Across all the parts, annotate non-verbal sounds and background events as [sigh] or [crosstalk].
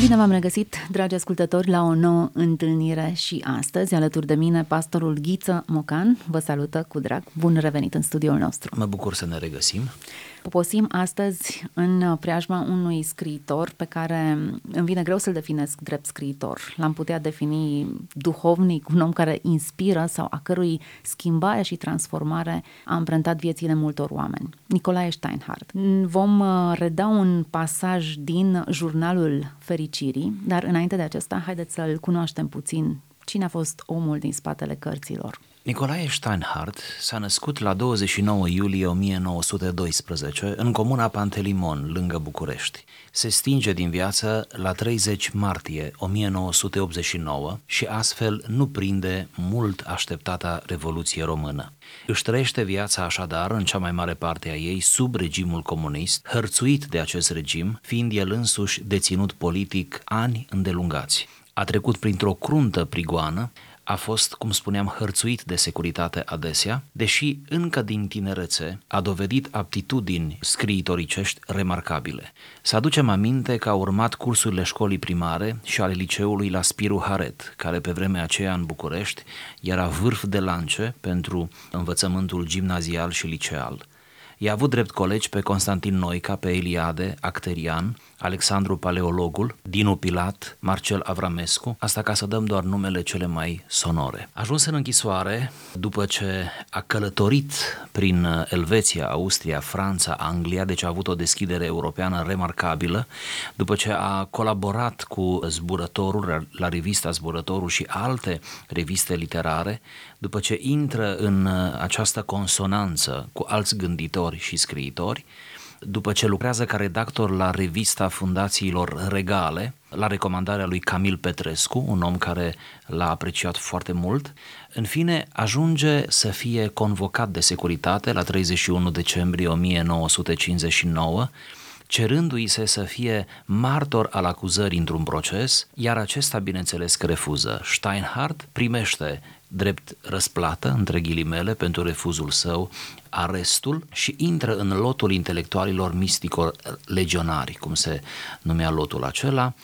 Bine v-am regăsit, dragi ascultători, la o nouă întâlnire și astăzi, alături de mine, pastorul Ghiță Mocan vă salută cu drag. Bun revenit în studioul nostru. Mă bucur să ne regăsim. Poposim astăzi în preajma unui scriitor pe care îmi vine greu să-l definesc drept scriitor. L-am putea defini duhovnic, un om care inspiră sau a cărui schimbare și transformare a amprentat viețile multor oameni. Nicolae Steinhardt. Vom uh, reda un pasaj din jurnalul fericirii, dar înainte de acesta, haideți să-l cunoaștem puțin cine a fost omul din spatele cărților. Nicolae Steinhardt s-a născut la 29 iulie 1912 în comuna Pantelimon, lângă București. Se stinge din viață la 30 martie 1989 și astfel nu prinde mult așteptata Revoluție Română. Își trăiește viața așadar, în cea mai mare parte a ei, sub regimul comunist, hărțuit de acest regim, fiind el însuși deținut politic ani îndelungați. A trecut printr-o cruntă prigoană, a fost, cum spuneam, hărțuit de securitate adesea, deși încă din tinerețe a dovedit aptitudini scriitoricești remarcabile. Să aducem aminte că a urmat cursurile școlii primare și ale liceului la Spiru Haret, care pe vremea aceea în București era vârf de lance pentru învățământul gimnazial și liceal. I-a avut drept colegi pe Constantin Noica, pe Eliade, Acterian, Alexandru Paleologul, Dinu Pilat, Marcel Avramescu, asta ca să dăm doar numele cele mai sonore. Ajuns în închisoare, după ce a călătorit prin Elveția, Austria, Franța, Anglia, deci a avut o deschidere europeană remarcabilă, după ce a colaborat cu Zburătorul, la revista Zburătorul și alte reviste literare, după ce intră în această consonanță cu alți gânditori și scriitori, după ce lucrează ca redactor la revista Fundațiilor Regale, la recomandarea lui Camil Petrescu, un om care l-a apreciat foarte mult. În fine, ajunge să fie convocat de securitate la 31 decembrie 1959, cerându-i se să fie martor al acuzării într-un proces, iar acesta, bineînțeles, că refuză. Steinhardt primește drept răsplată, între ghilimele, pentru refuzul său, arestul și intră în lotul intelectualilor mistico-legionari, cum se numea lotul acela,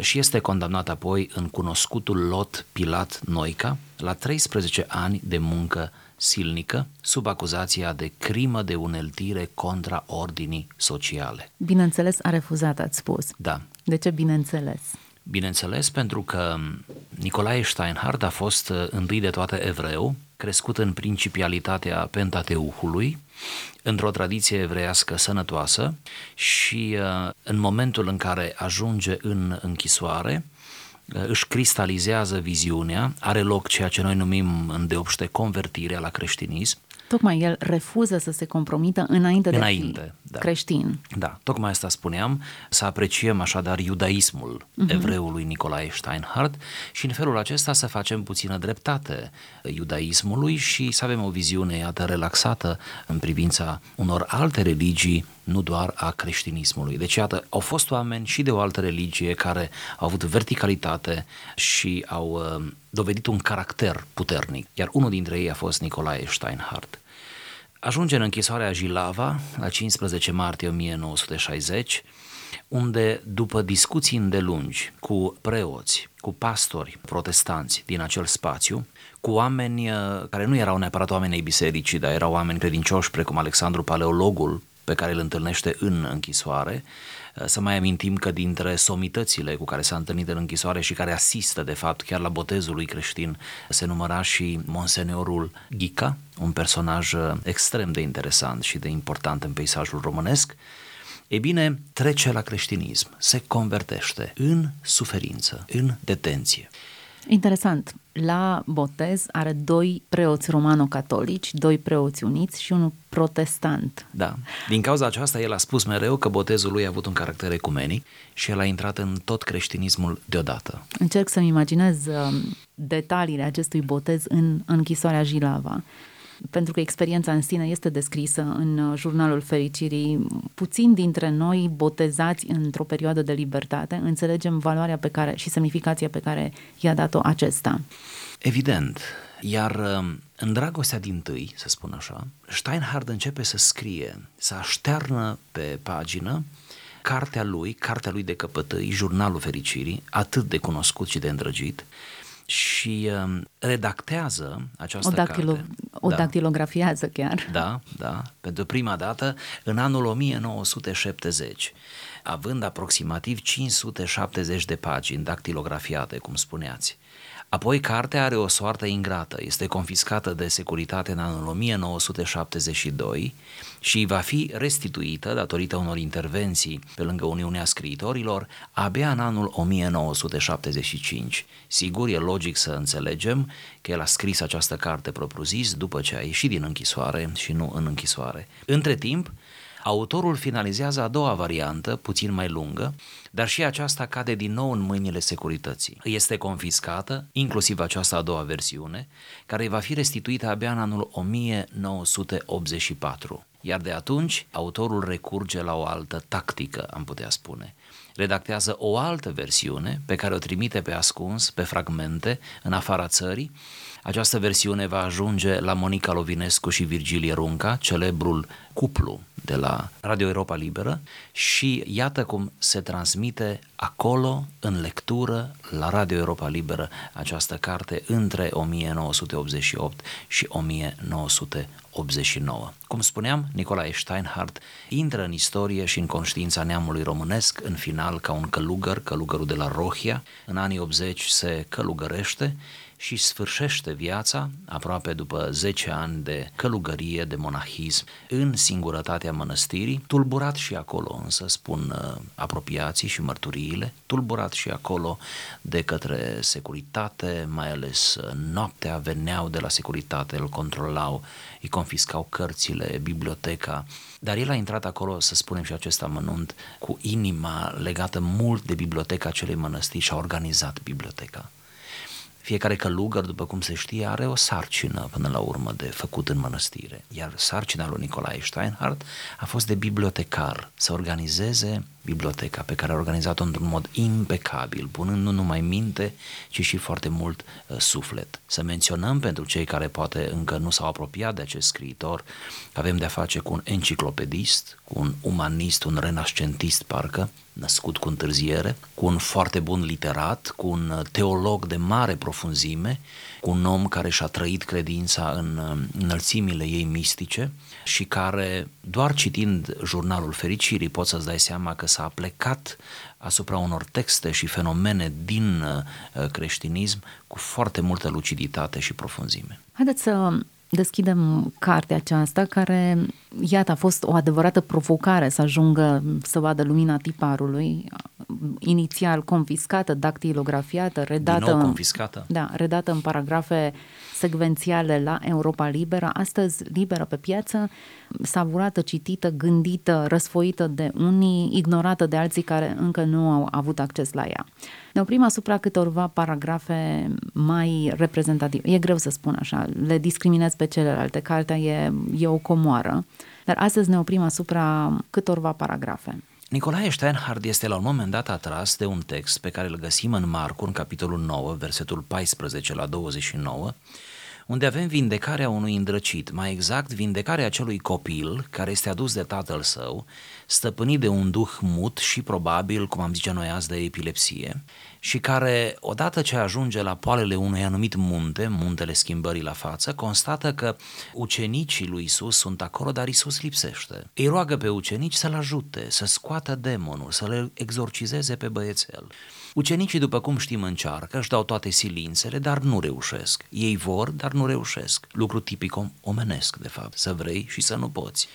și este condamnat apoi în cunoscutul lot Pilat Noica la 13 ani de muncă silnică sub acuzația de crimă de uneltire contra ordinii sociale. Bineînțeles, a refuzat, ați spus. Da. De ce bineînțeles? Bineînțeles, pentru că Nicolae Steinhardt a fost uh, întâi de toate evreu, crescut în principialitatea Pentateuhului, într-o tradiție evreiască sănătoasă și uh, în momentul în care ajunge în închisoare, uh, își cristalizează viziunea, are loc ceea ce noi numim îndeopște convertirea la creștinism, Tocmai el refuză să se compromită înainte, înainte de a fi da. creștin. Da, tocmai asta spuneam, să apreciem așadar iudaismul uh-huh. evreului Nicolae Steinhardt și în felul acesta să facem puțină dreptate iudaismului și să avem o viziune, iată, relaxată în privința unor alte religii, nu doar a creștinismului. Deci, iată, au fost oameni și de o altă religie care au avut verticalitate și au uh, dovedit un caracter puternic, iar unul dintre ei a fost Nicolae Steinhardt. Ajunge în închisoarea Jilava la 15 martie 1960, unde, după discuții îndelungi cu preoți, cu pastori protestanți din acel spațiu, cu oameni uh, care nu erau neapărat oameni ai bisericii, dar erau oameni credincioși precum Alexandru Paleologul, pe care îl întâlnește în închisoare, uh, să mai amintim că dintre somitățile cu care s-a întâlnit în închisoare și care asistă, de fapt, chiar la botezul lui creștin, se număra și Monseneorul Ghica, un personaj uh, extrem de interesant și de important în peisajul românesc, e bine, trece la creștinism, se convertește în suferință, în detenție. Interesant. La botez are doi preoți romano-catolici, doi preoți uniți și unul protestant. Da. Din cauza aceasta, el a spus mereu că botezul lui a avut un caracter ecumenic și el a intrat în tot creștinismul deodată. Încerc să-mi imaginez um, detaliile acestui botez în închisoarea Jilava pentru că experiența în sine este descrisă în uh, jurnalul fericirii. Puțin dintre noi, botezați într-o perioadă de libertate, înțelegem valoarea pe care și semnificația pe care i-a dat-o acesta. Evident, iar um, în dragostea din tâi, să spun așa, Steinhard începe să scrie, să aștearnă pe pagină cartea lui, cartea lui de căpătăi, Jurnalul Fericirii, atât de cunoscut și de îndrăgit, și uh, redactează această o dactilo, carte. O da. dactilografiază chiar. Da, da, pentru prima dată în anul 1970, având aproximativ 570 de pagini dactilografiate, cum spuneați. Apoi cartea are o soartă ingrată, este confiscată de securitate în anul 1972 și va fi restituită datorită unor intervenții pe lângă Uniunea Scriitorilor abia în anul 1975. Sigur, e logic să înțelegem că el a scris această carte propriu-zis după ce a ieșit din închisoare și nu în închisoare. Între timp, Autorul finalizează a doua variantă, puțin mai lungă, dar și aceasta cade din nou în mâinile securității. Este confiscată, inclusiv această a doua versiune, care va fi restituită abia în anul 1984. Iar de atunci, autorul recurge la o altă tactică, am putea spune. Redactează o altă versiune pe care o trimite pe ascuns, pe fragmente, în afara țării, această versiune va ajunge la Monica Lovinescu și Virgilie Runca, celebrul cuplu de la Radio Europa Liberă și iată cum se transmite acolo, în lectură, la Radio Europa Liberă, această carte între 1988 și 1989. Cum spuneam, Nicolae Steinhardt intră în istorie și în conștiința neamului românesc, în final ca un călugăr, călugărul de la Rohia. În anii 80 se călugărește și sfârșește viața, aproape după 10 ani de călugărie, de monahism, în singurătatea mănăstirii, tulburat și acolo, însă spun uh, apropiații și mărturiile, tulburat și acolo de către securitate, mai ales uh, noaptea veneau de la securitate, îl controlau, îi confiscau cărțile, biblioteca, dar el a intrat acolo, să spunem și acest amănunt, cu inima legată mult de biblioteca acelei mănăstiri și a organizat biblioteca. Fiecare călugăr, după cum se știe, are o sarcină până la urmă de făcut în mănăstire. Iar sarcina lui Nicolae Steinhardt a fost de bibliotecar, să organizeze biblioteca pe care a organizat-o într-un mod impecabil, punând nu numai minte, ci și foarte mult uh, suflet. Să menționăm pentru cei care poate încă nu s-au apropiat de acest scriitor, că avem de-a face cu un enciclopedist, cu un umanist, un renascentist parcă, născut cu întârziere, cu un foarte bun literat, cu un uh, teolog de mare profunzime, cu un om care și-a trăit credința în uh, înălțimile ei mistice și care, doar citind jurnalul fericirii, poți să-ți dai seama că s-a plecat asupra unor texte și fenomene din uh, creștinism cu foarte multă luciditate și profunzime. Haideți să deschidem cartea aceasta care, iată, a fost o adevărată provocare să ajungă să vadă lumina tiparului, inițial confiscată, dactilografiată, redată, Din nou confiscată. Da, redată în paragrafe secvențiale la Europa Liberă, astăzi liberă pe piață, savurată, citită, gândită, răsfoită de unii, ignorată de alții care încă nu au avut acces la ea. Ne oprim asupra câtorva paragrafe mai reprezentative. E greu să spun așa, le discriminez pe celelalte, cartea e, e o comoară, dar astăzi ne oprim asupra câtorva paragrafe. Nicolae Steinhardt este la un moment dat atras de un text pe care îl găsim în Marcu, în capitolul 9, versetul 14 la 29, unde avem vindecarea unui îndrăcit, mai exact vindecarea acelui copil care este adus de tatăl său, stăpânit de un duh mut și probabil, cum am zice noi azi, de epilepsie, și care, odată ce ajunge la poalele unui anumit munte, muntele schimbării la față, constată că ucenicii lui Isus sunt acolo, dar Isus lipsește. Îi roagă pe ucenici să-l ajute, să scoată demonul, să le exorcizeze pe băiețel. Ucenicii, după cum știm, încearcă, își dau toate silințele, dar nu reușesc. Ei vor, dar nu reușesc. Lucru tipic omenesc, de fapt, să vrei și să nu poți.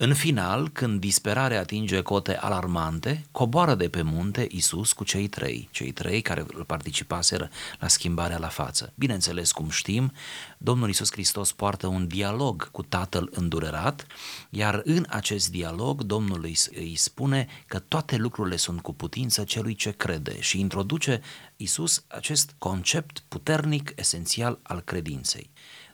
În final, când disperarea atinge cote alarmante, coboară de pe munte Isus cu cei trei, cei trei care îl participaseră la schimbarea la față. Bineînțeles, cum știm, Domnul Isus Hristos poartă un dialog cu Tatăl îndurerat, iar în acest dialog Domnul îi, îi spune că toate lucrurile sunt cu putință celui ce crede și introduce Isus acest concept puternic, esențial al credinței.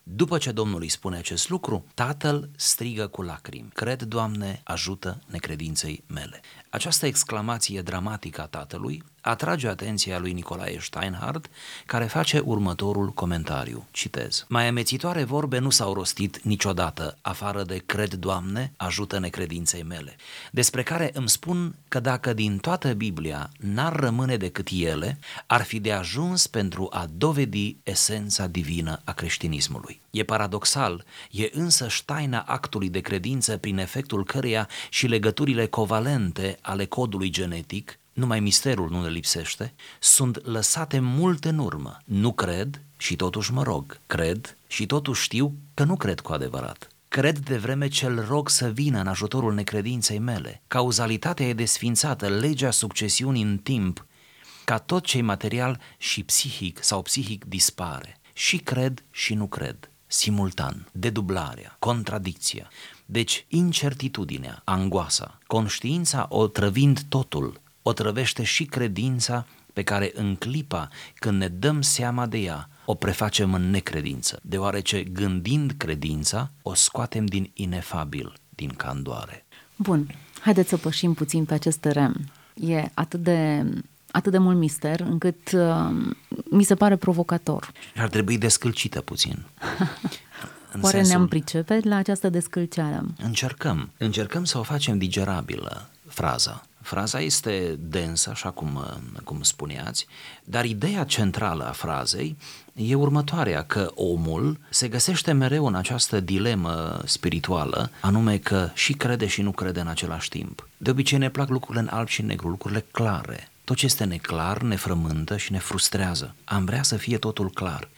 După ce Domnul îi spune acest lucru, tatăl strigă cu lacrimi, cred, Doamne, ajută necredinței mele. Această exclamație dramatică a tatălui atrage atenția lui Nicolae Steinhardt, care face următorul comentariu. Citez. Mai amețitoare vorbe nu s-au rostit niciodată, afară de cred, Doamne, ajută necredinței mele, despre care îmi spun că dacă din toată Biblia n-ar rămâne decât ele, ar fi de ajuns pentru a dovedi esența divină a creștinismului. E paradoxal, e însă ștaina actului de credință prin efectul căreia și legăturile covalente ale codului genetic numai misterul nu ne lipsește, sunt lăsate mult în urmă. Nu cred și totuși mă rog. Cred și totuși știu că nu cred cu adevărat. Cred de vreme ce-l rog să vină în ajutorul necredinței mele. Cauzalitatea e desfințată, legea succesiunii în timp, ca tot ce material și psihic sau psihic dispare. Și cred și nu cred simultan, dedublarea, contradicția. Deci, incertitudinea, angoasa, conștiința o trăvind totul, o trăvește și credința pe care în clipa când ne dăm seama de ea, o prefacem în necredință, deoarece gândind credința, o scoatem din inefabil, din candoare. Bun, haideți să pășim puțin pe acest teren. E atât de atât de mult mister, încât uh, mi se pare provocator. Ar trebui descălcită puțin. [laughs] În Oare sensul... ne-am pricepe la această descălceare? Încercăm. Încercăm să o facem digerabilă, fraza. Fraza este densă, așa cum, cum spuneați, dar ideea centrală a frazei e următoarea, că omul se găsește mereu în această dilemă spirituală, anume că și crede și nu crede în același timp. De obicei ne plac lucrurile în alb și în negru, lucrurile clare. Tot ce este neclar ne frământă și ne frustrează. Am vrea să fie totul clar.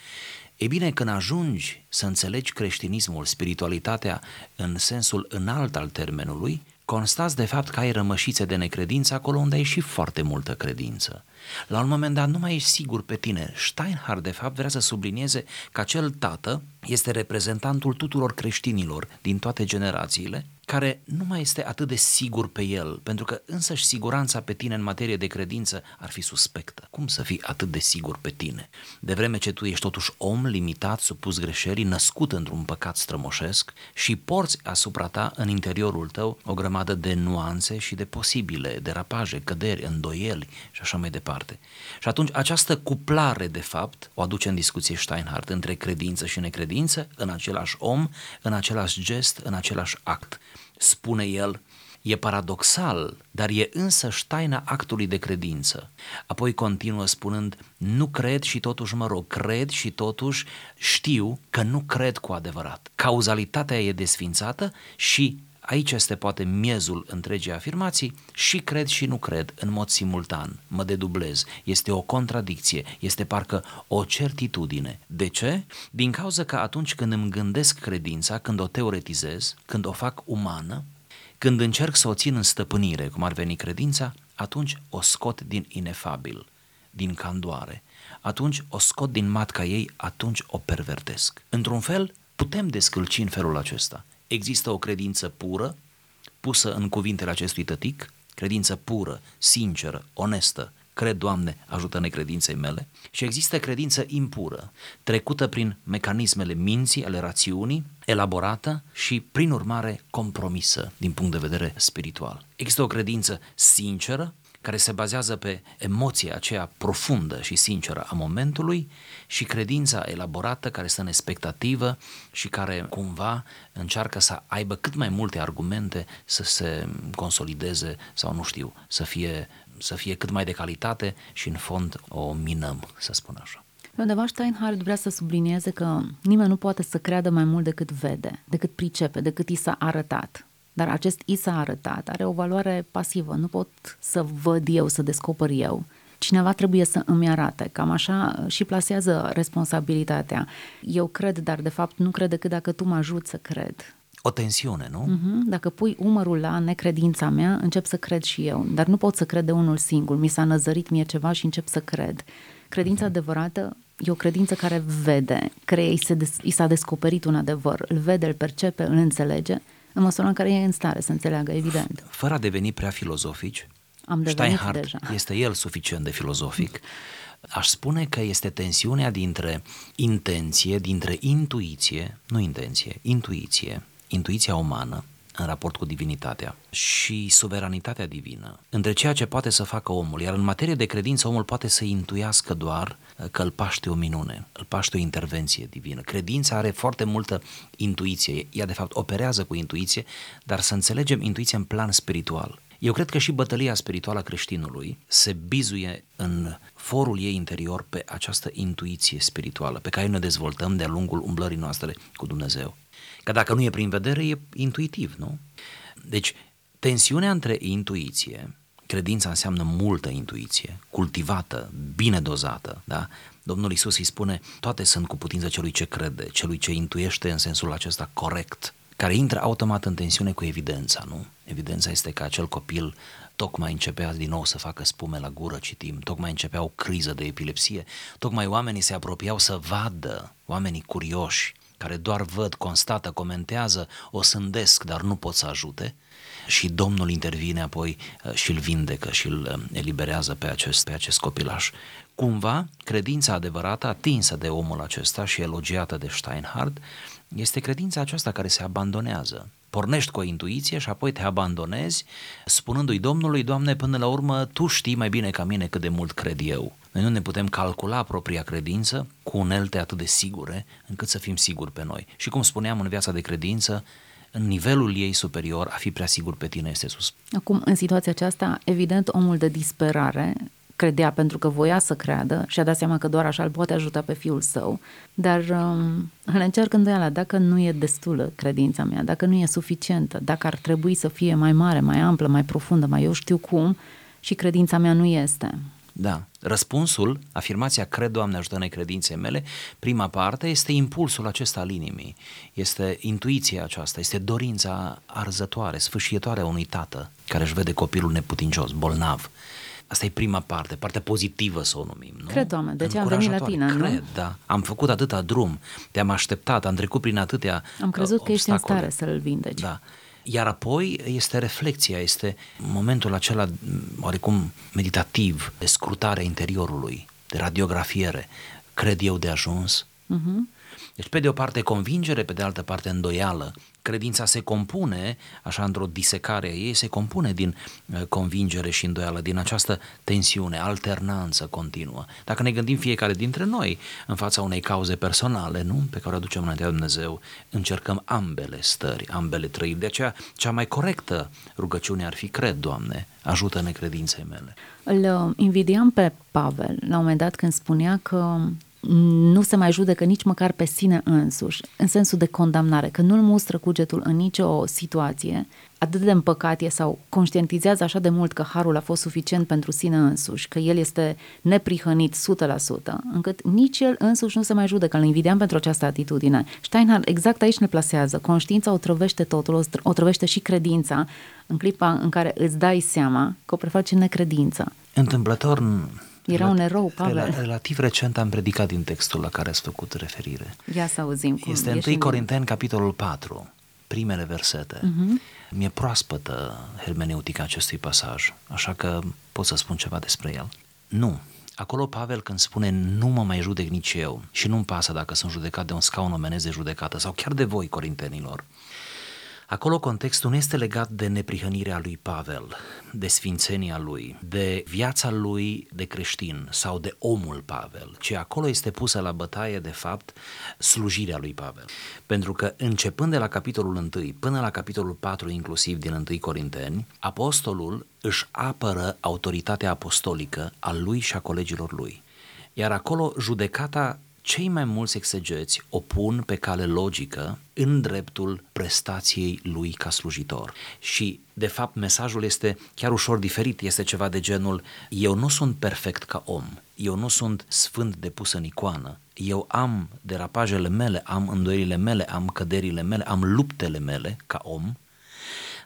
E bine, când ajungi să înțelegi creștinismul, spiritualitatea în sensul înalt al termenului, constați de fapt că ai rămășițe de necredință acolo unde ai și foarte multă credință. La un moment dat nu mai ești sigur pe tine. Steinhardt de fapt vrea să sublinieze că acel tată este reprezentantul tuturor creștinilor din toate generațiile care nu mai este atât de sigur pe el, pentru că însăși siguranța pe tine în materie de credință ar fi suspectă. Cum să fii atât de sigur pe tine? De vreme ce tu ești totuși om limitat, supus greșelii, născut într-un păcat strămoșesc și porți asupra ta în interiorul tău o grămadă de nuanțe și de posibile derapaje, căderi, îndoieli și așa mai departe. Și atunci această cuplare, de fapt, o aduce în discuție Steinhardt între credință și necredință, în același om, în același gest, în același act spune el, e paradoxal, dar e însă ștaina actului de credință. Apoi continuă spunând, nu cred și totuși mă rog, cred și totuși știu că nu cred cu adevărat. Cauzalitatea e desfințată și Aici este poate miezul întregii afirmații și cred și nu cred în mod simultan, mă dedublez, este o contradicție, este parcă o certitudine. De ce? Din cauza că atunci când îmi gândesc credința, când o teoretizez, când o fac umană, când încerc să o țin în stăpânire, cum ar veni credința, atunci o scot din inefabil, din candoare, atunci o scot din matca ei, atunci o pervertesc. Într-un fel, putem descălci în felul acesta există o credință pură, pusă în cuvintele acestui tătic, credință pură, sinceră, onestă, cred, Doamne, ajută necredinței mele, și există credință impură, trecută prin mecanismele minții, ale rațiunii, elaborată și, prin urmare, compromisă din punct de vedere spiritual. Există o credință sinceră, care se bazează pe emoția aceea profundă și sinceră a momentului și credința elaborată care stă în expectativă și care cumva încearcă să aibă cât mai multe argumente să se consolideze sau nu știu, să fie, să fie cât mai de calitate și în fond o minăm, să spun așa. Pe undeva Steinhardt vrea să sublinieze că nimeni nu poate să creadă mai mult decât vede, decât pricepe, decât i s-a arătat. Dar acest i s-a arătat are o valoare pasivă. Nu pot să văd eu, să descoper eu. Cineva trebuie să îmi arate. Cam așa și plasează responsabilitatea. Eu cred, dar de fapt nu cred decât dacă tu mă ajut să cred. O tensiune, nu? Uh-huh. Dacă pui umărul la necredința mea, încep să cred și eu. Dar nu pot să cred de unul singur. Mi s-a năzărit mie ceva și încep să cred. Credința uh-huh. adevărată e o credință care vede, care i, se des- i s-a descoperit un adevăr, îl vede, îl percepe, îl înțelege în măsura în care e în stare să înțeleagă, evident. Fără a deveni prea filozofici, Am Steinhardt deja. este el suficient de filozofic. Aș spune că este tensiunea dintre intenție, dintre intuiție, nu intenție, intuiție, intuiția umană, în raport cu divinitatea și suveranitatea divină, între ceea ce poate să facă omul, iar în materie de credință omul poate să intuiască doar uh, că îl paște o minune, îl paște o intervenție divină. Credința are foarte multă intuiție, ea de fapt operează cu intuiție, dar să înțelegem intuiția în plan spiritual. Eu cred că și bătălia spirituală a creștinului se bizuie în forul ei interior pe această intuiție spirituală pe care ne dezvoltăm de-a lungul umblării noastre cu Dumnezeu. Că dacă nu e prin vedere, e intuitiv, nu? Deci, tensiunea între intuiție, credința înseamnă multă intuiție, cultivată, bine dozată, da? Domnul Isus îi spune, toate sunt cu putință celui ce crede, celui ce intuiește în sensul acesta corect, care intră automat în tensiune cu evidența, nu? Evidența este că acel copil tocmai începea din nou să facă spume la gură, citim, tocmai începea o criză de epilepsie, tocmai oamenii se apropiau să vadă, oamenii curioși, care doar văd, constată, comentează, o sândesc, dar nu pot să ajute, și Domnul intervine apoi uh, și îl vindecă și îl uh, eliberează pe acest, pe acest copilaș. Cumva, credința adevărată, atinsă de omul acesta și elogiată de Steinhardt, este credința aceasta care se abandonează. Pornești cu o intuiție și apoi te abandonezi, spunându-i Domnului, Doamne, până la urmă, Tu știi mai bine ca mine cât de mult cred eu. Noi nu ne putem calcula propria credință cu unelte atât de sigure încât să fim siguri pe noi. Și cum spuneam în viața de credință, în nivelul ei superior, a fi prea sigur pe tine este sus. Acum, în situația aceasta, evident, omul de disperare credea pentru că voia să creadă și a dat seama că doar așa îl poate ajuta pe fiul său, dar um, îl încearcă îndoiala dacă nu e destulă credința mea, dacă nu e suficientă, dacă ar trebui să fie mai mare, mai amplă, mai profundă, mai eu știu cum și credința mea nu este. Da. Răspunsul, afirmația cred, Doamne, ajută-ne credinței mele, prima parte este impulsul acesta al inimii, este intuiția aceasta, este dorința arzătoare, sfâșietoare a unui tată care își vede copilul neputincios, bolnav. Asta e prima parte, partea pozitivă să o numim, nu? Cred, Doamne, de ce am venit la tine, Cred, nu? da. Am făcut atâta drum, te-am așteptat, am trecut prin atâtea Am crezut uh, că ești în obstacole. stare să-l vindeci. Da. Iar apoi este reflexia, este momentul acela oarecum meditativ, de scrutare a interiorului, de radiografiere. Cred eu de ajuns? Uh-huh. Deci, pe de o parte, convingere, pe de altă parte, îndoială. Credința se compune, așa într-o disecare a ei, se compune din uh, convingere și îndoială, din această tensiune, alternanță continuă. Dacă ne gândim fiecare dintre noi în fața unei cauze personale, nu? pe care o aducem înaintea lui Dumnezeu, încercăm ambele stări, ambele trăiri. De aceea, cea mai corectă rugăciune ar fi, cred, Doamne, ajută-ne credinței mele. Îl uh, invidiam pe Pavel la un moment dat când spunea că nu se mai judecă nici măcar pe sine însuși, în sensul de condamnare, că nu-l mustră cugetul în nicio situație, atât de împăcat e sau conștientizează așa de mult că harul a fost suficient pentru sine însuși, că el este neprihănit 100%, încât nici el însuși nu se mai judecă. Îl invidiam pentru această atitudine. Steinhardt exact aici ne plasează. Conștiința o trăvește totul, o trăvește și credința în clipa în care îți dai seama că o prefaci în necredință. Întâmplător, era un erou, Pavel. Relativ recent am predicat din textul la care ați făcut referire. Ia să auzim cum Este 1 Corinteni, capitolul 4, primele versete. Uh-huh. Mi-e proaspătă hermeneutica acestui pasaj, așa că pot să spun ceva despre el. Nu. Acolo Pavel când spune nu mă mai judec nici eu și nu-mi pasă dacă sunt judecat de un scaun omenesc de judecată sau chiar de voi, corintenilor, Acolo contextul nu este legat de neprihănirea lui Pavel, de sfințenia lui, de viața lui de creștin sau de omul Pavel, ci acolo este pusă la bătaie, de fapt, slujirea lui Pavel. Pentru că începând de la capitolul 1 până la capitolul 4 inclusiv din 1 Corinteni, apostolul își apără autoritatea apostolică a lui și a colegilor lui. Iar acolo judecata cei mai mulți exegeți o pun pe cale logică în dreptul prestației lui ca slujitor. Și, de fapt, mesajul este chiar ușor diferit. Este ceva de genul, eu nu sunt perfect ca om, eu nu sunt sfânt de pus în icoană, eu am derapajele mele, am îndoirile mele, am căderile mele, am luptele mele ca om,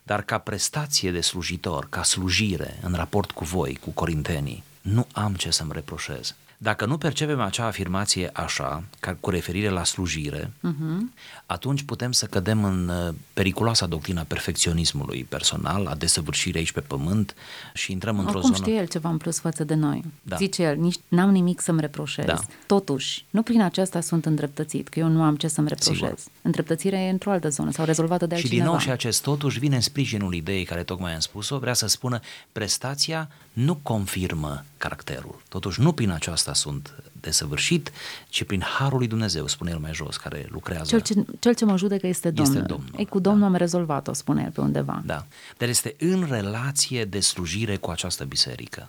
dar ca prestație de slujitor, ca slujire în raport cu voi, cu corintenii, nu am ce să-mi reproșez. Dacă nu percepem acea afirmație așa, ca cu referire la slujire, uh-huh. atunci putem să cădem în uh, periculoasa doctrina perfecționismului personal, a desăvârșirii aici pe pământ și intrăm într-o Oricum zonă... știe el ceva în plus față de noi. Da. Zice el, nici n-am nimic să-mi reproșez. Da. Totuși, nu prin aceasta sunt îndreptățit, că eu nu am ce să-mi reproșez. Sigur. Îndreptățirea e într-o altă zonă sau rezolvată de altcineva. Și din nou și acest totuși vine în sprijinul ideii care tocmai am spus-o, vrea să spună prestația nu confirmă caracterul. Totuși nu prin aceasta sunt desăvârșit, ci prin harul lui Dumnezeu, spune el mai jos, care lucrează. Cel ce, cel ce mă judecă este Domnul. Este Domnul. Ei, cu Domnul da. am rezolvat-o, spune el pe undeva. Da. Dar este în relație de slujire cu această biserică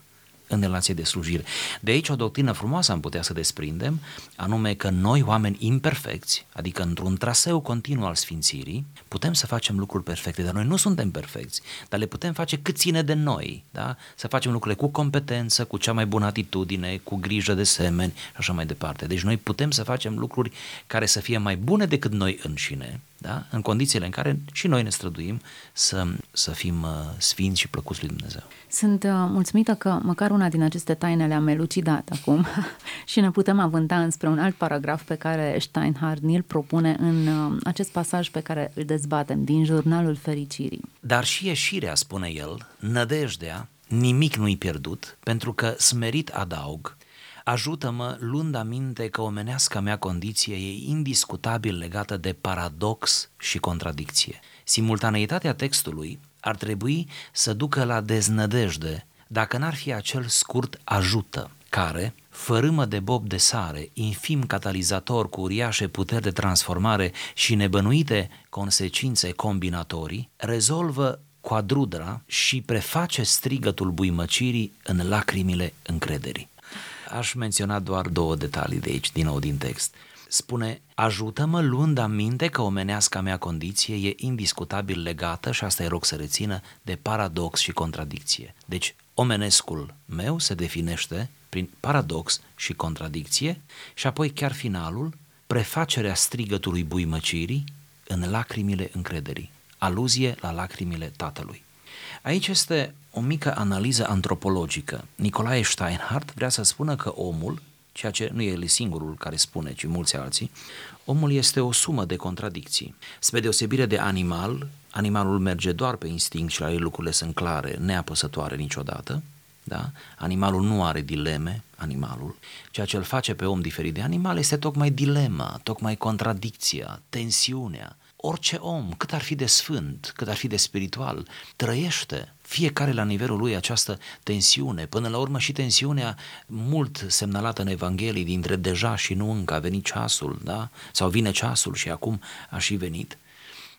în relație de slujire. De aici o doctrină frumoasă am putea să desprindem, anume că noi, oameni imperfecți, adică într-un traseu continuu al sfințirii, putem să facem lucruri perfecte, dar noi nu suntem perfecți, dar le putem face cât ține de noi, da? să facem lucrurile cu competență, cu cea mai bună atitudine, cu grijă de semeni și așa mai departe. Deci noi putem să facem lucruri care să fie mai bune decât noi înșine, da? în condițiile în care și noi ne străduim să, să fim uh, sfinți și plăcuți lui Dumnezeu. Sunt uh, mulțumită că măcar una din aceste taine le-am elucidat acum [laughs] și ne putem avânta înspre un alt paragraf pe care Steinhardt ni-l propune în uh, acest pasaj pe care îl dezbatem din Jurnalul Fericirii. Dar și ieșirea, spune el, nădejdea, nimic nu-i pierdut, pentru că smerit adaug, Ajută-mă luând aminte că omenească mea condiție e indiscutabil legată de paradox și contradicție. Simultaneitatea textului ar trebui să ducă la deznădejde dacă n-ar fi acel scurt ajută care, fărâmă de bob de sare, infim catalizator cu uriașe puteri de transformare și nebănuite consecințe combinatorii, rezolvă quadrudra și preface strigătul buimăcirii în lacrimile încrederii aș menționa doar două detalii de aici, din nou din text. Spune, ajută-mă luând aminte că omenească mea condiție e indiscutabil legată, și asta e rog să rețină, de paradox și contradicție. Deci, omenescul meu se definește prin paradox și contradicție și apoi chiar finalul, prefacerea strigătului buimăcirii în lacrimile încrederii, aluzie la lacrimile tatălui. Aici este o mică analiză antropologică. Nicolae Steinhardt vrea să spună că omul, ceea ce nu e el singurul care spune, ci mulți alții, omul este o sumă de contradicții. Spre deosebire de animal, animalul merge doar pe instinct și la ei lucrurile sunt clare, neapăsătoare niciodată, da? Animalul nu are dileme, animalul. Ceea ce îl face pe om diferit de animal este tocmai dilema, tocmai contradicția, tensiunea, orice om, cât ar fi de sfânt, cât ar fi de spiritual, trăiește fiecare la nivelul lui această tensiune, până la urmă și tensiunea mult semnalată în Evanghelii dintre deja și nu încă a venit ceasul, da? sau vine ceasul și acum a și venit.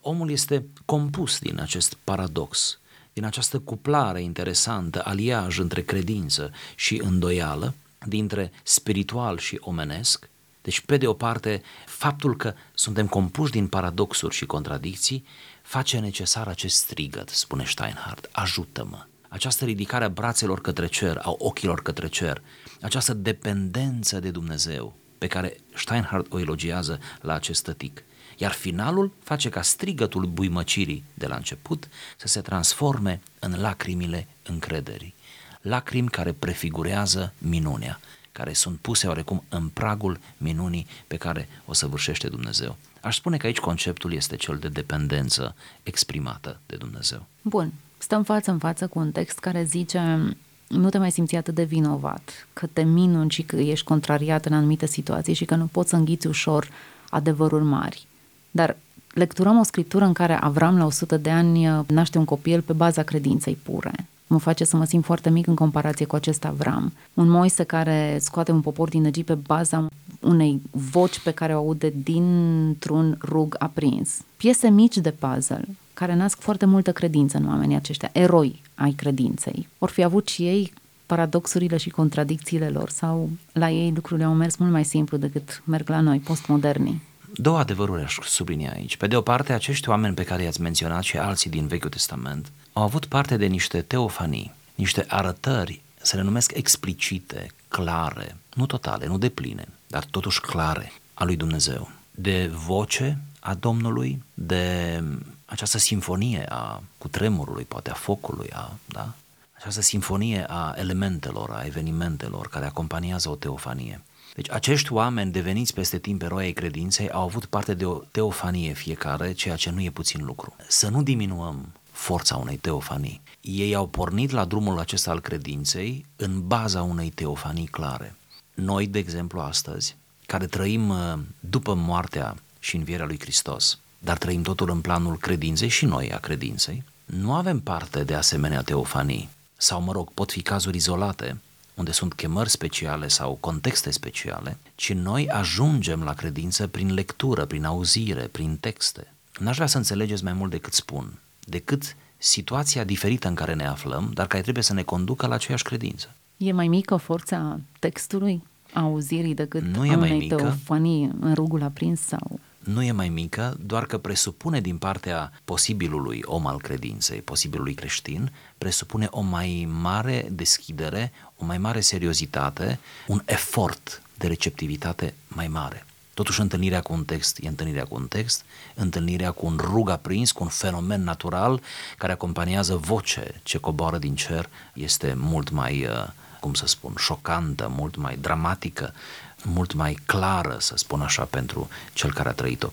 Omul este compus din acest paradox, din această cuplare interesantă, aliaj între credință și îndoială, dintre spiritual și omenesc, deci, pe de o parte, faptul că suntem compuși din paradoxuri și contradicții face necesar acest strigăt, spune Steinhardt, ajută-mă. Această ridicare a brațelor către cer, a ochilor către cer, această dependență de Dumnezeu pe care Steinhardt o elogiază la acest tătic. Iar finalul face ca strigătul buimăcirii de la început să se transforme în lacrimile încrederii. Lacrimi care prefigurează minunea, care sunt puse oarecum în pragul minunii pe care o săvârșește Dumnezeu. Aș spune că aici conceptul este cel de dependență exprimată de Dumnezeu. Bun, stăm față în față cu un text care zice nu te mai simți atât de vinovat, că te minuni și că ești contrariat în anumite situații și că nu poți să înghiți ușor adevăruri mari. Dar lecturăm o scriptură în care Avram la 100 de ani naște un copil pe baza credinței pure mă face să mă simt foarte mic în comparație cu acest Avram. Un Moise care scoate un popor din Egipt pe baza unei voci pe care o aude dintr-un rug aprins. Piese mici de puzzle care nasc foarte multă credință în oamenii aceștia, eroi ai credinței. Or fi avut și ei paradoxurile și contradicțiile lor sau la ei lucrurile au mers mult mai simplu decât merg la noi, postmodernii. Două adevăruri aș sublinia aici. Pe de o parte, acești oameni pe care i-ați menționat și alții din Vechiul Testament au avut parte de niște teofanii, niște arătări, să le numesc explicite, clare, nu totale, nu de pline, dar totuși clare, a lui Dumnezeu. De voce a Domnului, de această simfonie a cutremurului, poate a focului, a, da? această sinfonie a elementelor, a evenimentelor care acompaniază o teofanie. Deci acești oameni deveniți peste timp eroi ai credinței au avut parte de o teofanie fiecare, ceea ce nu e puțin lucru. Să nu diminuăm forța unei teofanii. Ei au pornit la drumul acesta al credinței în baza unei teofanii clare. Noi, de exemplu, astăzi, care trăim uh, după moartea și învierea lui Hristos, dar trăim totul în planul credinței și noi a credinței, nu avem parte de asemenea teofanii. Sau, mă rog, pot fi cazuri izolate, unde sunt chemări speciale sau contexte speciale, ci noi ajungem la credință prin lectură, prin auzire, prin texte. N-aș vrea să înțelegeți mai mult decât spun, decât situația diferită în care ne aflăm, dar care trebuie să ne conducă la aceeași credință. E mai mică forța textului, auzirii, decât nu e mai mică. teofanii în rugul aprins sau nu e mai mică, doar că presupune din partea posibilului om al credinței, posibilului creștin, presupune o mai mare deschidere, o mai mare seriozitate, un efort de receptivitate mai mare. Totuși, întâlnirea cu un text e întâlnirea cu un text, întâlnirea cu un rug aprins, cu un fenomen natural care acompaniază voce ce coboară din cer, este mult mai, uh, cum să spun, șocantă, mult mai dramatică mult mai clară, să spun așa, pentru cel care a trăit-o.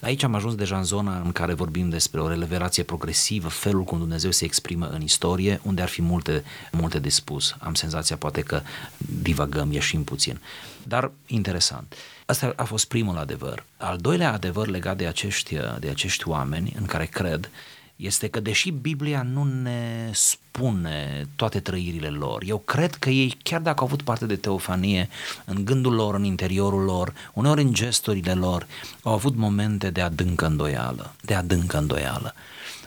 Aici am ajuns deja în zona în care vorbim despre o revelație progresivă, felul cum Dumnezeu se exprimă în istorie, unde ar fi multe, multe de spus. Am senzația poate că divagăm, ieșim puțin. Dar interesant. Asta a fost primul adevăr. Al doilea adevăr legat de acești, de acești oameni în care cred este că deși Biblia nu ne spune toate trăirile lor, eu cred că ei, chiar dacă au avut parte de teofanie în gândul lor, în interiorul lor, uneori în gesturile lor, au avut momente de adâncă îndoială, de adâncă îndoială.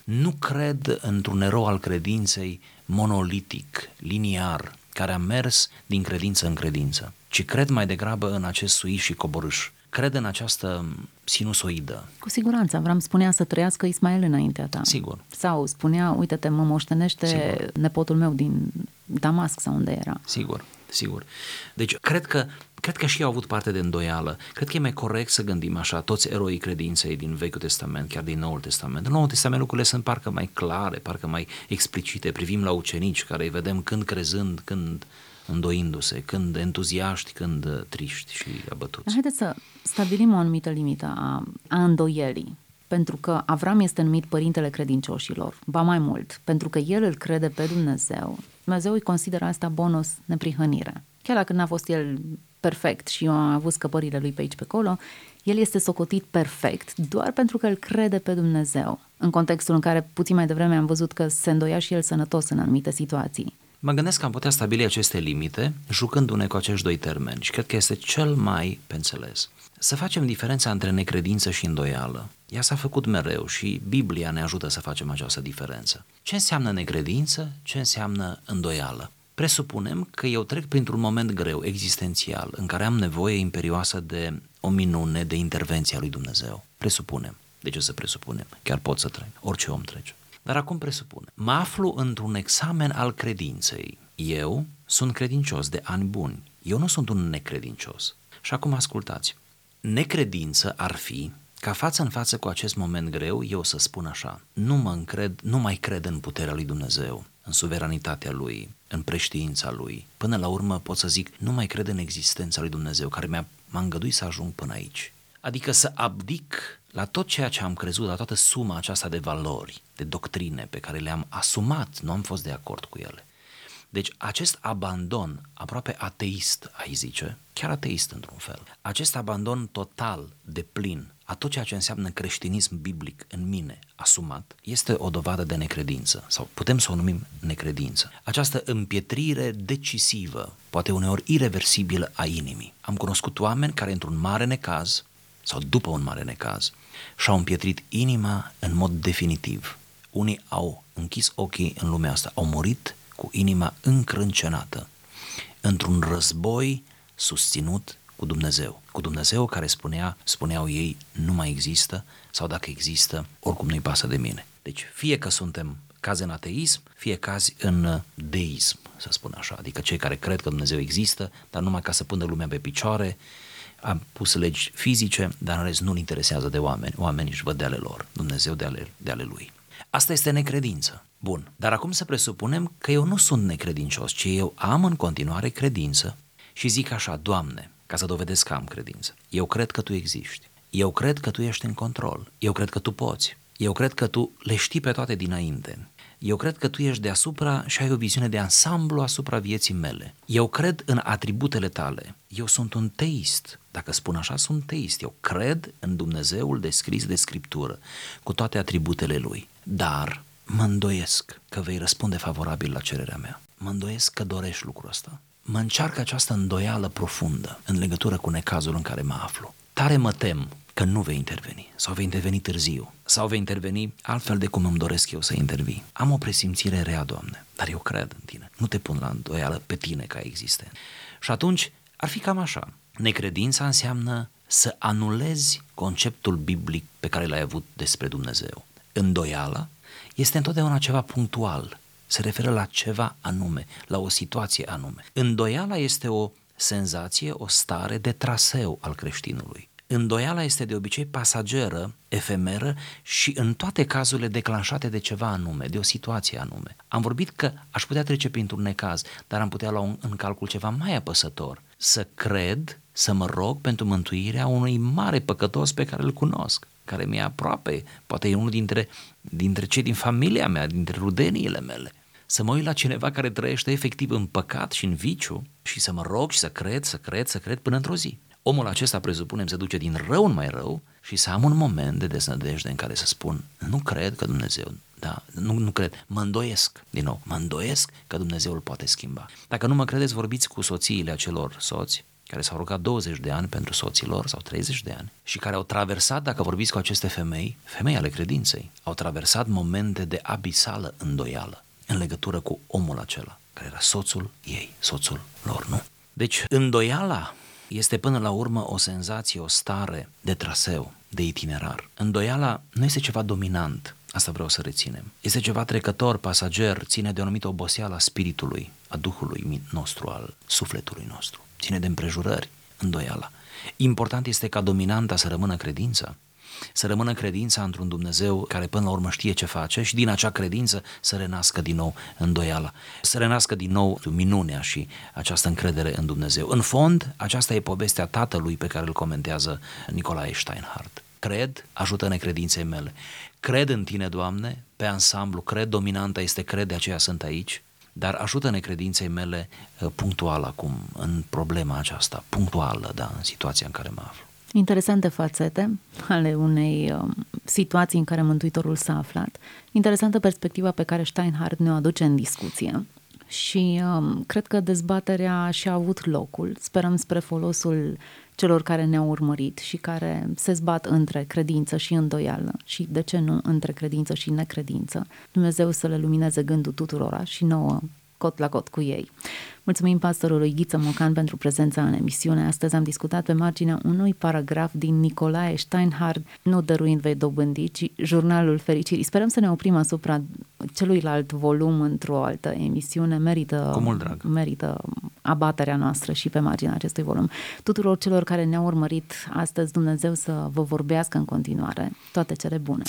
Nu cred într-un erou al credinței monolitic, liniar, care a mers din credință în credință, ci cred mai degrabă în acest suiș și coborâș cred în această sinusoidă. Cu siguranță, Avram spunea să trăiască Ismael înaintea ta. Sigur. Sau spunea, uite-te, mă moștenește Sigur. nepotul meu din Damasc sau unde era. Sigur, sigur. Deci, cred că Cred că și au avut parte de îndoială. Cred că e mai corect să gândim așa, toți eroii credinței din Vechiul Testament, chiar din Noul Testament. În Noul Testament lucrurile sunt parcă mai clare, parcă mai explicite. Privim la ucenici care îi vedem când crezând, când îndoindu-se, când entuziaști, când triști și abătuți. Haideți să stabilim o anumită limită a, a îndoielii. Pentru că Avram este numit părintele credincioșilor, ba mai mult, pentru că el îl crede pe Dumnezeu. Dumnezeu îi consideră asta bonus neprihănire. Chiar dacă n-a fost el perfect și a avut scăpările lui pe aici pe acolo, el este socotit perfect doar pentru că îl crede pe Dumnezeu. În contextul în care puțin mai devreme am văzut că se îndoia și el sănătos în anumite situații. Mă gândesc că am putea stabili aceste limite jucându-ne cu acești doi termeni și cred că este cel mai pe înțeles. Să facem diferența între necredință și îndoială. Ea s-a făcut mereu și Biblia ne ajută să facem această diferență. Ce înseamnă necredință? Ce înseamnă îndoială? Presupunem că eu trec printr-un moment greu, existențial, în care am nevoie imperioasă de o minune de intervenție a lui Dumnezeu. Presupunem. De ce să presupunem? Chiar pot să trec. Orice om trece. Dar acum presupune. Mă aflu într-un examen al credinței. Eu sunt credincios de ani buni. Eu nu sunt un necredincios. Și acum ascultați. Necredință ar fi ca față în față cu acest moment greu, eu să spun așa, nu mă încred, nu mai cred în puterea lui Dumnezeu, în suveranitatea lui, în preștiința lui. Până la urmă pot să zic, nu mai cred în existența lui Dumnezeu, care mi-a, m-a îngăduit să ajung până aici. Adică să abdic la tot ceea ce am crezut, la toată suma aceasta de valori, de doctrine pe care le-am asumat, nu am fost de acord cu ele. Deci acest abandon aproape ateist, ai zice, chiar ateist într-un fel, acest abandon total, de plin, a tot ceea ce înseamnă creștinism biblic în mine, asumat, este o dovadă de necredință, sau putem să o numim necredință. Această împietrire decisivă, poate uneori irreversibilă a inimii. Am cunoscut oameni care într-un mare necaz, sau după un mare necaz, și-au împietrit inima în mod definitiv. Unii au închis ochii în lumea asta, au murit cu inima încrâncenată, într-un război susținut cu Dumnezeu. Cu Dumnezeu care spunea, spuneau ei, nu mai există sau dacă există, oricum nu-i pasă de mine. Deci fie că suntem caz în ateism, fie cazi în deism, să spun așa, adică cei care cred că Dumnezeu există, dar numai ca să pună lumea pe picioare, a pus legi fizice, dar în rest nu-l interesează de oameni. Oamenii își văd de ale lor, Dumnezeu de ale, de ale lui. Asta este necredință. Bun, dar acum să presupunem că eu nu sunt necredincios, ci eu am în continuare credință și zic așa, Doamne, ca să dovedesc că am credință, eu cred că Tu existi, eu cred că Tu ești în control, eu cred că Tu poți, eu cred că Tu le știi pe toate dinainte, eu cred că tu ești deasupra și ai o viziune de ansamblu asupra vieții mele. Eu cred în atributele tale. Eu sunt un teist. Dacă spun așa, sunt teist. Eu cred în Dumnezeul descris de Scriptură, cu toate atributele Lui. Dar mă îndoiesc că vei răspunde favorabil la cererea mea. Mă îndoiesc că dorești lucrul ăsta. Mă încearcă această îndoială profundă în legătură cu necazul în care mă aflu. Tare mă tem că nu vei interveni sau vei interveni târziu sau vei interveni altfel de cum îmi doresc eu să intervii. Am o presimțire rea, Doamne, dar eu cred în Tine. Nu te pun la îndoială pe Tine ca existent. Și atunci ar fi cam așa. Necredința înseamnă să anulezi conceptul biblic pe care l-ai avut despre Dumnezeu. Îndoiala este întotdeauna ceva punctual, se referă la ceva anume, la o situație anume. Îndoiala este o senzație, o stare de traseu al creștinului. Îndoiala este de obicei pasageră, efemeră și în toate cazurile declanșate de ceva anume, de o situație anume. Am vorbit că aș putea trece printr-un necaz, dar am putea lua în calcul ceva mai apăsător. Să cred, să mă rog pentru mântuirea unui mare păcătos pe care îl cunosc, care mi-e aproape, poate e unul dintre, dintre cei din familia mea, dintre rudeniile mele să mă uit la cineva care trăiește efectiv în păcat și în viciu și să mă rog și să cred, să cred, să cred până într-o zi omul acesta, presupunem, se duce din rău în mai rău și să am un moment de deznădejde în care să spun, nu cred că Dumnezeu, da, nu, nu cred, mă îndoiesc, din nou, mă îndoiesc că Dumnezeu îl poate schimba. Dacă nu mă credeți, vorbiți cu soțiile acelor soți care s-au rugat 20 de ani pentru soților sau 30 de ani și care au traversat, dacă vorbiți cu aceste femei, femei ale credinței, au traversat momente de abisală îndoială în legătură cu omul acela, care era soțul ei, soțul lor, nu? Deci, îndoiala este până la urmă o senzație, o stare de traseu, de itinerar. Îndoiala nu este ceva dominant, asta vreau să reținem. Este ceva trecător, pasager, ține de o anumită oboseală a spiritului, a duhului nostru, al sufletului nostru. Ține de împrejurări, îndoiala. Important este ca dominanta să rămână credința, să rămână credința într-un Dumnezeu care până la urmă știe ce face și din acea credință să renască din nou îndoiala, să renască din nou minunea și această încredere în Dumnezeu. În fond, aceasta e povestea tatălui pe care îl comentează Nicolae Steinhardt. Cred, ajută necredinței mele. Cred în tine, Doamne, pe ansamblu, cred, dominanta este cred, de aceea sunt aici, dar ajută necredinței mele uh, punctual acum, în problema aceasta, punctuală, da, în situația în care mă aflu. Interesante fațete ale unei uh, situații în care Mântuitorul s-a aflat. Interesantă perspectiva pe care Steinhardt ne-o aduce în discuție. Și um, cred că dezbaterea și-a avut locul. Sperăm spre folosul celor care ne-au urmărit și care se zbat între credință și îndoială și, de ce nu, între credință și necredință. Dumnezeu să le lumineze gândul tuturora și nouă cot la cot cu ei. Mulțumim pastorului Ghiță Mocan pentru prezența în emisiune. Astăzi am discutat pe marginea unui paragraf din Nicolae Steinhard, Nu dăruind vei dobândi, ci Jurnalul Fericirii. Sperăm să ne oprim asupra celuilalt volum într-o altă emisiune. Merită, Cu mult drag. merită abaterea noastră și pe marginea acestui volum. Tuturor celor care ne-au urmărit astăzi, Dumnezeu să vă vorbească în continuare. Toate cele bune!